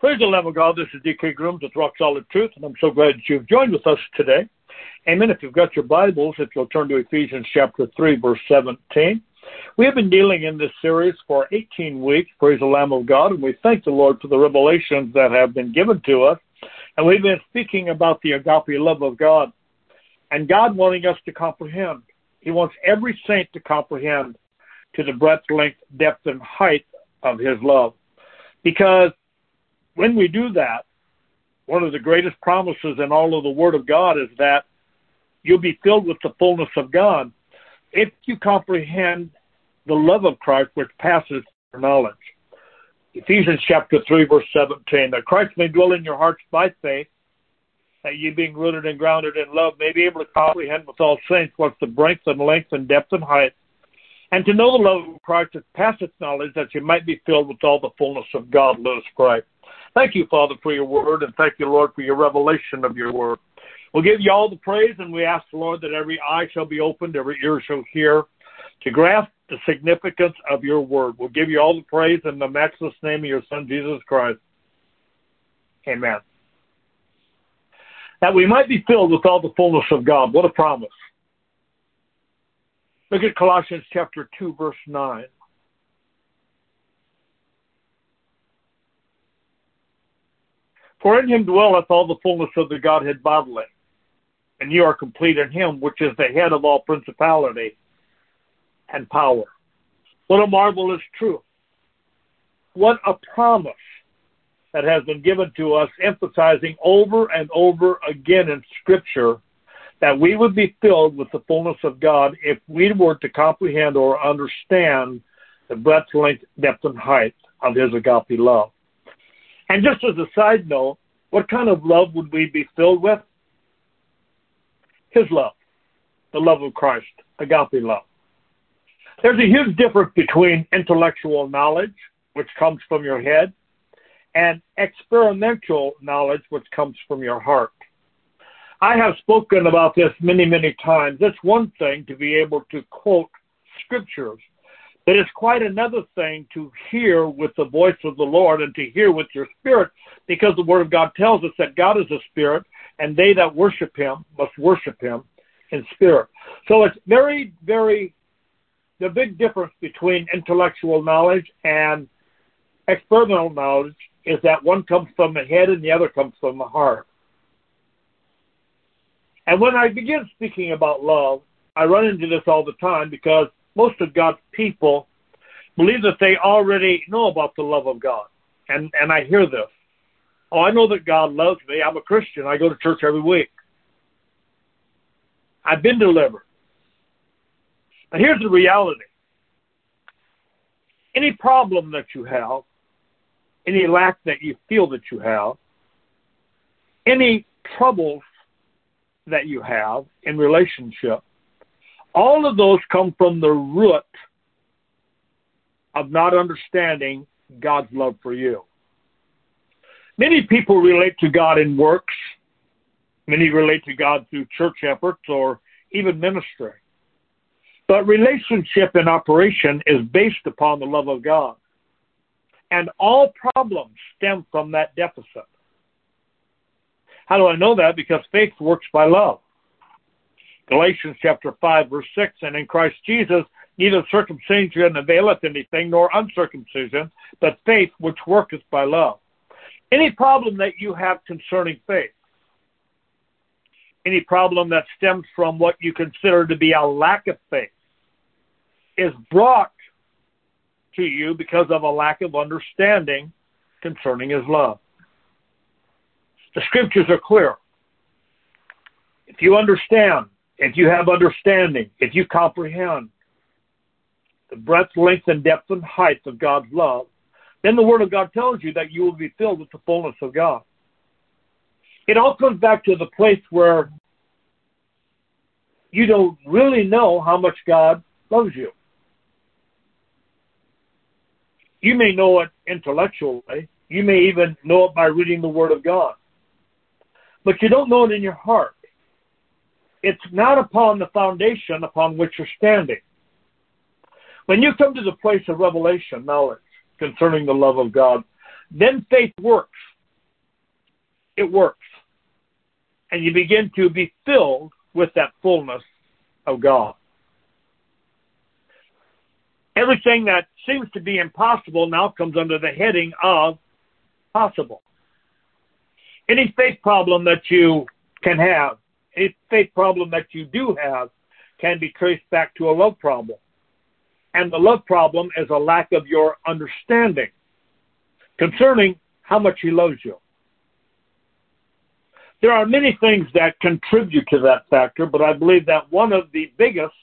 Praise the Lamb of God. This is DK Grooms with Rock Solid Truth, and I'm so glad that you've joined with us today. Amen. If you've got your Bibles, if you'll turn to Ephesians chapter 3, verse 17. We have been dealing in this series for 18 weeks, praise the Lamb of God, and we thank the Lord for the revelations that have been given to us. And we've been speaking about the agape love of God and God wanting us to comprehend. He wants every saint to comprehend to the breadth, length, depth, and height of His love. Because when we do that, one of the greatest promises in all of the Word of God is that you'll be filled with the fullness of God if you comprehend the love of Christ which passes knowledge. Ephesians chapter 3, verse 17, that Christ may dwell in your hearts by faith, that ye being rooted and grounded in love may be able to comprehend with all saints what's the breadth and length and depth and height, and to know the love of Christ that passeth knowledge, that you might be filled with all the fullness of God. Let pray. Thank you, Father, for your word, and thank you, Lord, for your revelation of your word. We'll give you all the praise, and we ask, the Lord, that every eye shall be opened, every ear shall hear, to grasp the significance of your word. We'll give you all the praise in the matchless name of your Son, Jesus Christ. Amen. That we might be filled with all the fullness of God. What a promise. Look at Colossians chapter 2, verse 9. For in him dwelleth all the fullness of the Godhead bodily, and you are complete in him, which is the head of all principality and power. What a marvelous truth. What a promise that has been given to us, emphasizing over and over again in Scripture that we would be filled with the fullness of God if we were to comprehend or understand the breadth, length, depth, and height of His agape love. And just as a side note, what kind of love would we be filled with? His love, the love of Christ, agape love. There's a huge difference between intellectual knowledge, which comes from your head, and experimental knowledge, which comes from your heart. I have spoken about this many, many times. It's one thing to be able to quote scriptures it is quite another thing to hear with the voice of the Lord and to hear with your spirit, because the Word of God tells us that God is a spirit, and they that worship Him must worship Him in spirit. So it's very, very, the big difference between intellectual knowledge and experimental knowledge is that one comes from the head and the other comes from the heart. And when I begin speaking about love, I run into this all the time because most of God's people believe that they already know about the love of God. And, and I hear this. Oh, I know that God loves me. I'm a Christian. I go to church every week. I've been delivered. But here's the reality. Any problem that you have, any lack that you feel that you have, any troubles that you have in relationship, all of those come from the root of not understanding God's love for you. Many people relate to God in works. Many relate to God through church efforts or even ministry. But relationship and operation is based upon the love of God. And all problems stem from that deficit. How do I know that? Because faith works by love. Galatians chapter 5, verse 6, and in Christ Jesus, neither circumcision availeth anything, nor uncircumcision, but faith which worketh by love. Any problem that you have concerning faith, any problem that stems from what you consider to be a lack of faith, is brought to you because of a lack of understanding concerning His love. The scriptures are clear. If you understand if you have understanding, if you comprehend the breadth, length, and depth and height of God's love, then the Word of God tells you that you will be filled with the fullness of God. It all comes back to the place where you don't really know how much God loves you. You may know it intellectually. You may even know it by reading the Word of God. But you don't know it in your heart it's not upon the foundation upon which you're standing. When you come to the place of revelation, knowledge concerning the love of God, then faith works. it works. And you begin to be filled with that fullness of God. Everything that seems to be impossible now comes under the heading of possible. Any faith problem that you can have, any faith problem that you do have, can be traced back to a love problem. And the love problem is a lack of your understanding concerning how much He loves you. There are many things that contribute to that factor, but I believe that one of the biggest,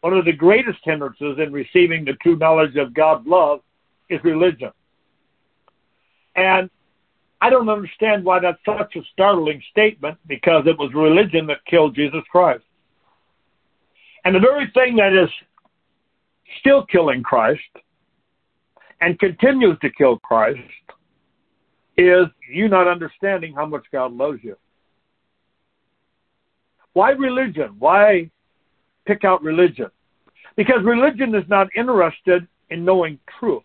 one of the greatest hindrances in receiving the true knowledge of God's love is religion. And I don't understand why that's such a startling statement because it was religion that killed Jesus Christ. And the very thing that is still killing Christ and continues to kill Christ is you not understanding how much God loves you. Why religion? Why pick out religion? Because religion is not interested in knowing truth.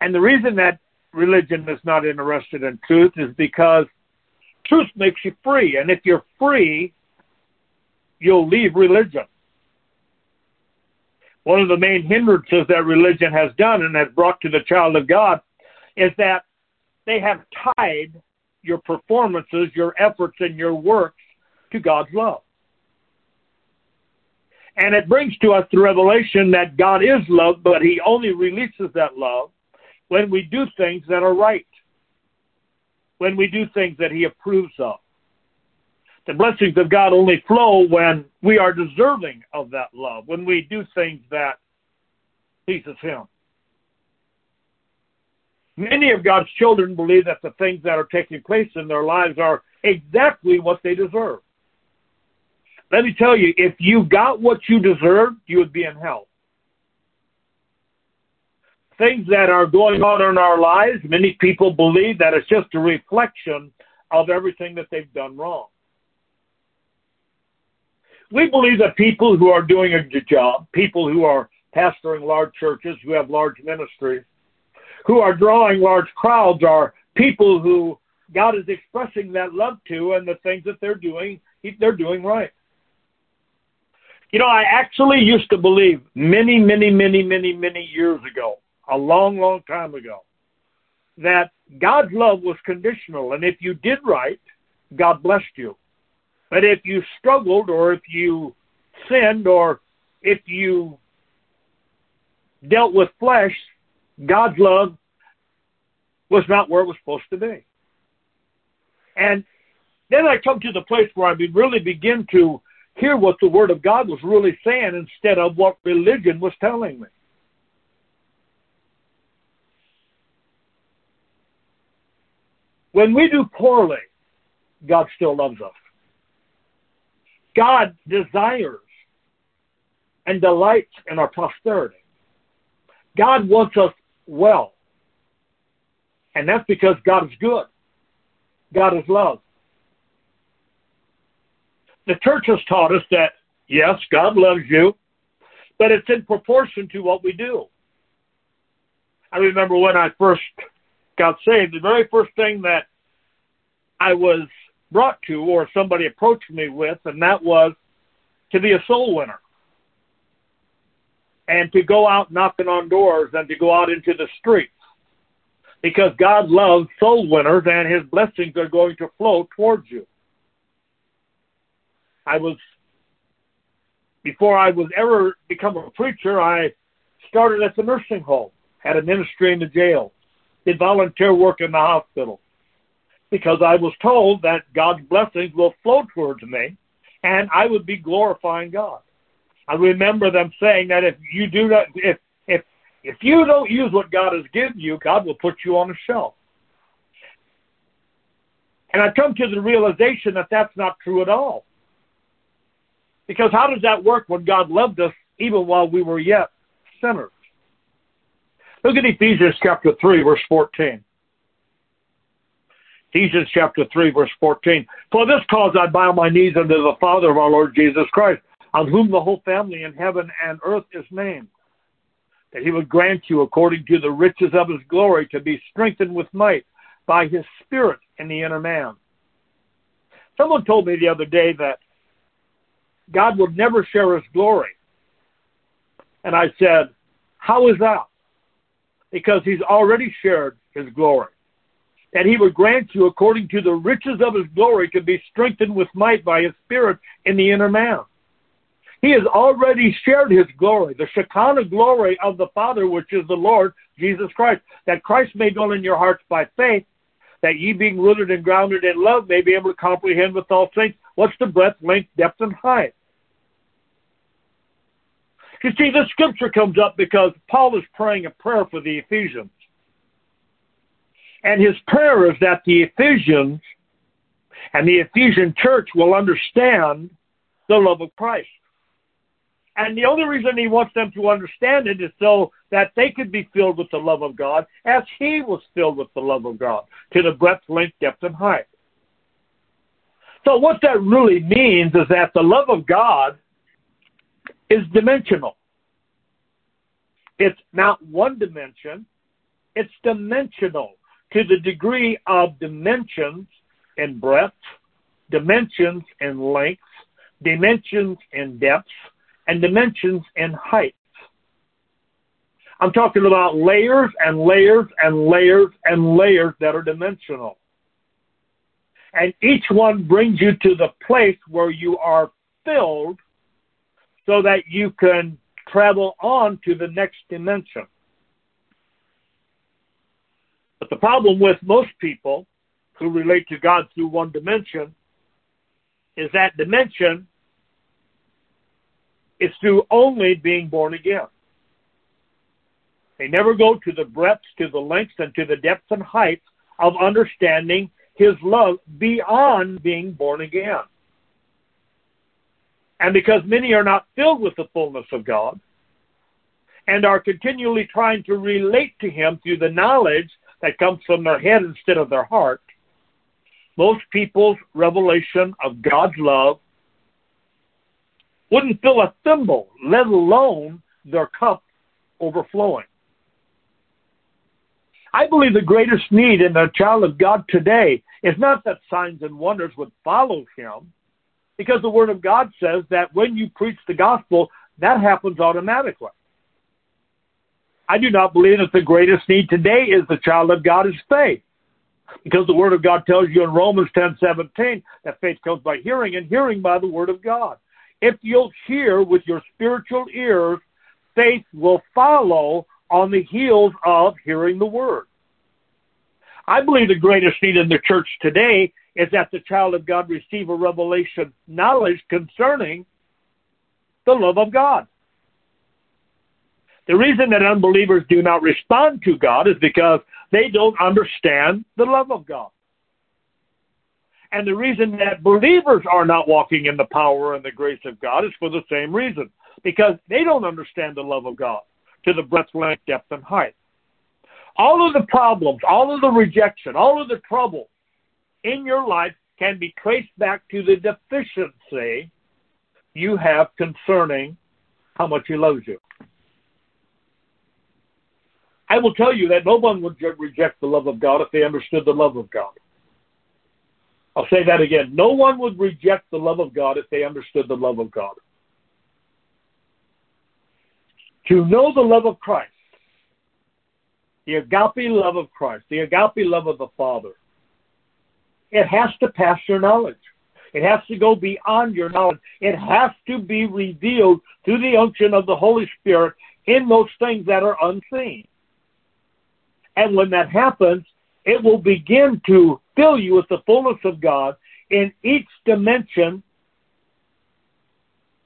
And the reason that religion is not interested in truth is because truth makes you free. And if you're free, you'll leave religion. One of the main hindrances that religion has done and has brought to the child of God is that they have tied your performances, your efforts, and your works to God's love. And it brings to us the revelation that God is love, but He only releases that love when we do things that are right, when we do things that He approves of. The blessings of God only flow when we are deserving of that love, when we do things that pleases Him. Many of God's children believe that the things that are taking place in their lives are exactly what they deserve. Let me tell you, if you got what you deserved, you would be in hell. Things that are going on in our lives, many people believe that it's just a reflection of everything that they've done wrong. We believe that people who are doing a good job, people who are pastoring large churches, who have large ministries, who are drawing large crowds are people who God is expressing that love to and the things that they're doing, they're doing right. You know, I actually used to believe many, many, many, many, many years ago, a long, long time ago, that God's love was conditional. And if you did right, God blessed you. But if you struggled or if you sinned or if you dealt with flesh, God's love was not where it was supposed to be. And then I come to the place where I really begin to hear what the Word of God was really saying instead of what religion was telling me. When we do poorly, God still loves us. God desires and delights in our prosperity. God wants us well. And that's because God is good. God is love. The church has taught us that, yes, God loves you, but it's in proportion to what we do. I remember when I first got saved, the very first thing that I was brought to or somebody approached me with, and that was to be a soul winner. And to go out knocking on doors and to go out into the streets. Because God loves soul winners and his blessings are going to flow towards you. I was, before I was ever become a preacher, I started at the nursing home, had a ministry in the jail, did volunteer work in the hospital because I was told that God's blessings will flow towards me and I would be glorifying God. I remember them saying that if you do not, if if if you don't use what God has given you, God will put you on a shelf. And I come to the realization that that's not true at all. Because how does that work when God loved us even while we were yet sinners? Look at Ephesians chapter 3, verse 14. Ephesians chapter 3, verse 14. For this cause I bow my knees unto the Father of our Lord Jesus Christ, on whom the whole family in heaven and earth is named, that he would grant you, according to the riches of his glory, to be strengthened with might by his spirit in the inner man. Someone told me the other day that God would never share his glory. And I said, How is that? Because he's already shared his glory. That he would grant you, according to the riches of his glory, to be strengthened with might by his spirit in the inner man. He has already shared his glory, the Shekinah glory of the Father, which is the Lord Jesus Christ, that Christ may dwell in your hearts by faith, that ye being rooted and grounded in love may be able to comprehend with all saints what's the breadth, length, depth, and height. You see, this scripture comes up because Paul is praying a prayer for the Ephesians. And his prayer is that the Ephesians and the Ephesian church will understand the love of Christ. And the only reason he wants them to understand it is so that they could be filled with the love of God as he was filled with the love of God to the breadth, length, depth, and height. So what that really means is that the love of God is dimensional. It's not one dimension, it's dimensional to the degree of dimensions and breadth, dimensions and length, dimensions and depth, and dimensions in height. I'm talking about layers and layers and layers and layers that are dimensional. And each one brings you to the place where you are filled so that you can travel on to the next dimension. But the problem with most people who relate to God through one dimension is that dimension is through only being born again. They never go to the breadths, to the lengths, and to the depths and heights of understanding His love beyond being born again. And because many are not filled with the fullness of God and are continually trying to relate to Him through the knowledge that comes from their head instead of their heart, most people's revelation of God's love wouldn't fill a thimble, let alone their cup overflowing. I believe the greatest need in the child of God today is not that signs and wonders would follow him, because the Word of God says that when you preach the gospel, that happens automatically. I do not believe that the greatest need today is the child of God is faith. Because the Word of God tells you in Romans ten seventeen that faith comes by hearing, and hearing by the Word of God. If you'll hear with your spiritual ears, faith will follow on the heels of hearing the word. I believe the greatest need in the church today is that the child of God receive a revelation knowledge concerning the love of God. The reason that unbelievers do not respond to God is because they don't understand the love of God. And the reason that believers are not walking in the power and the grace of God is for the same reason, because they don't understand the love of God to the breadth, length, depth, and height. All of the problems, all of the rejection, all of the trouble in your life can be traced back to the deficiency you have concerning how much He loves you. I will tell you that no one would reject the love of God if they understood the love of God. I'll say that again. No one would reject the love of God if they understood the love of God. To know the love of Christ, the agape love of Christ, the agape love of the Father, it has to pass your knowledge. It has to go beyond your knowledge. It has to be revealed through the unction of the Holy Spirit in those things that are unseen. And when that happens, it will begin to fill you with the fullness of God in each dimension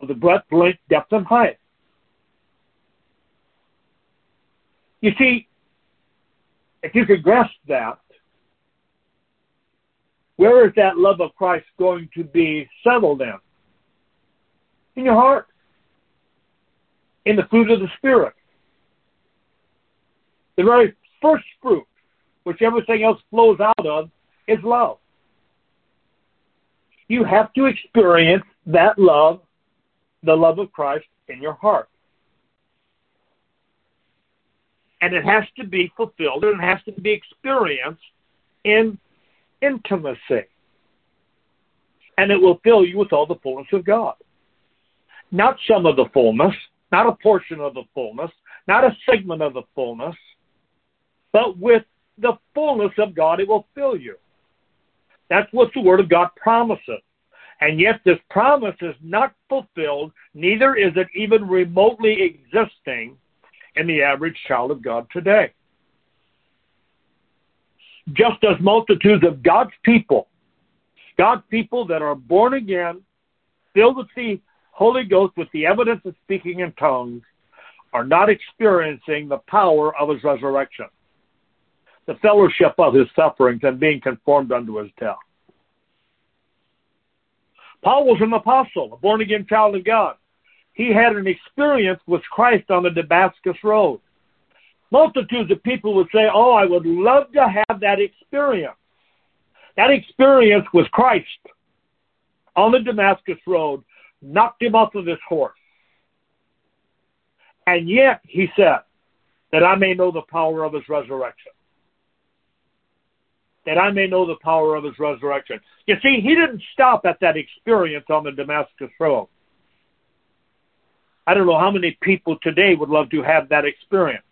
of the breadth, length, depth, and height. You see, if you could grasp that, where is that love of Christ going to be settled in? In your heart. In the fruit of the Spirit. The very first fruit which everything else flows out of, is love. You have to experience that love, the love of Christ, in your heart. And it has to be fulfilled and it has to be experienced in intimacy. And it will fill you with all the fullness of God. Not some of the fullness, not a portion of the fullness, not a segment of the fullness, but with the fullness of God, it will fill you. That's what the Word of God promises. And yet, this promise is not fulfilled, neither is it even remotely existing in the average child of God today. Just as multitudes of God's people, God's people that are born again, filled with the Holy Ghost with the evidence of speaking in tongues, are not experiencing the power of his resurrection, the fellowship of his sufferings, and being conformed unto his death. Paul was an apostle, a born again child of God. He had an experience with Christ on the Damascus Road. Multitudes of people would say, Oh, I would love to have that experience. That experience with Christ on the Damascus Road knocked him off of his horse. And yet, he said, that I may know the power of his resurrection. That I may know the power of his resurrection. You see, he didn't stop at that experience on the Damascus Road. I don't know how many people today would love to have that experience.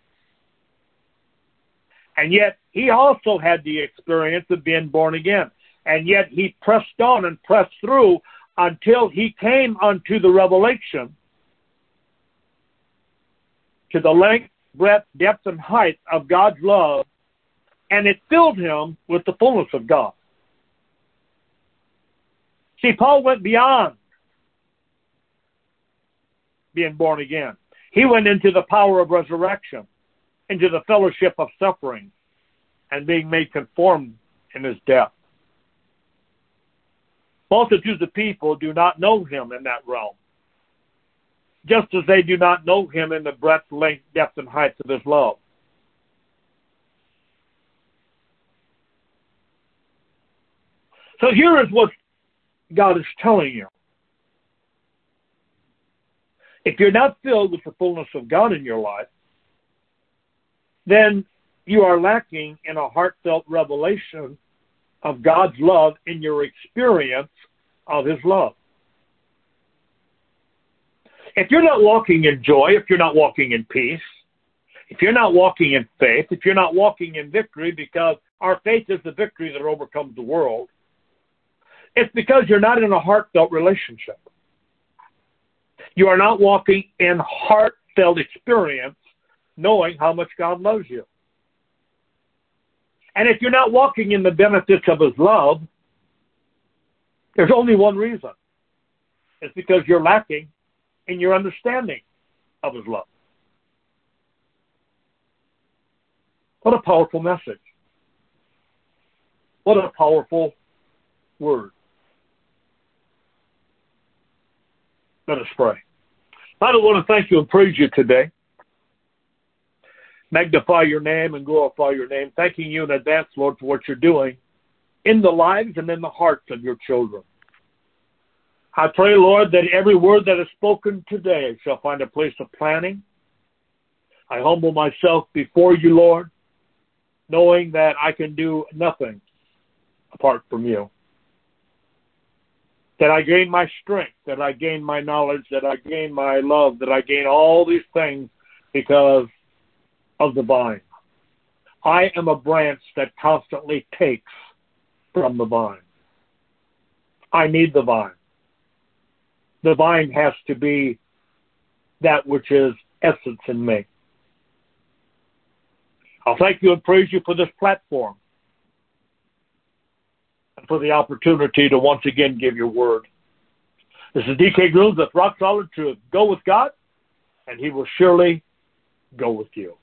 And yet, he also had the experience of being born again. And yet, he pressed on and pressed through until he came unto the revelation to the length, breadth, depth, and height of God's love, and it filled him with the fullness of God. See, Paul went beyond being born again. He went into the power of resurrection, into the fellowship of suffering, and being made conformed in his death. Multitudes of people do not know him in that realm, just as they do not know him in the breadth, length, depth, and height of his love. So here is what God is telling you. If you're not filled with the fullness of God in your life, then you are lacking in a heartfelt revelation of God's love in your experience of His love. If you're not walking in joy, if you're not walking in peace, if you're not walking in faith, if you're not walking in victory, because our faith is the victory that overcomes the world, it's because you're not in a heartfelt relationship. You are not walking in heartfelt experience knowing how much God loves you. And if you're not walking in the benefits of His love, there's only one reason. It's because you're lacking in your understanding of His love. What a powerful message. What a powerful word. Let us pray. Father, I want to thank you and praise you today. Magnify your name and glorify your name. Thanking you in advance, Lord, for what you're doing in the lives and in the hearts of your children. I pray, Lord, that every word that is spoken today shall find a place of planning. I humble myself before you, Lord, knowing that I can do nothing apart from you that I gain my strength, that I gain my knowledge, that I gain my love, that I gain all these things because of the vine. I am a branch that constantly takes from the vine. I need the vine. The vine has to be that which is essence in me. I'll thank you and praise you for this platform for the opportunity to once again give your word. This is DK Grooms with Rock Solid Truth. Go with God, and He will surely go with you.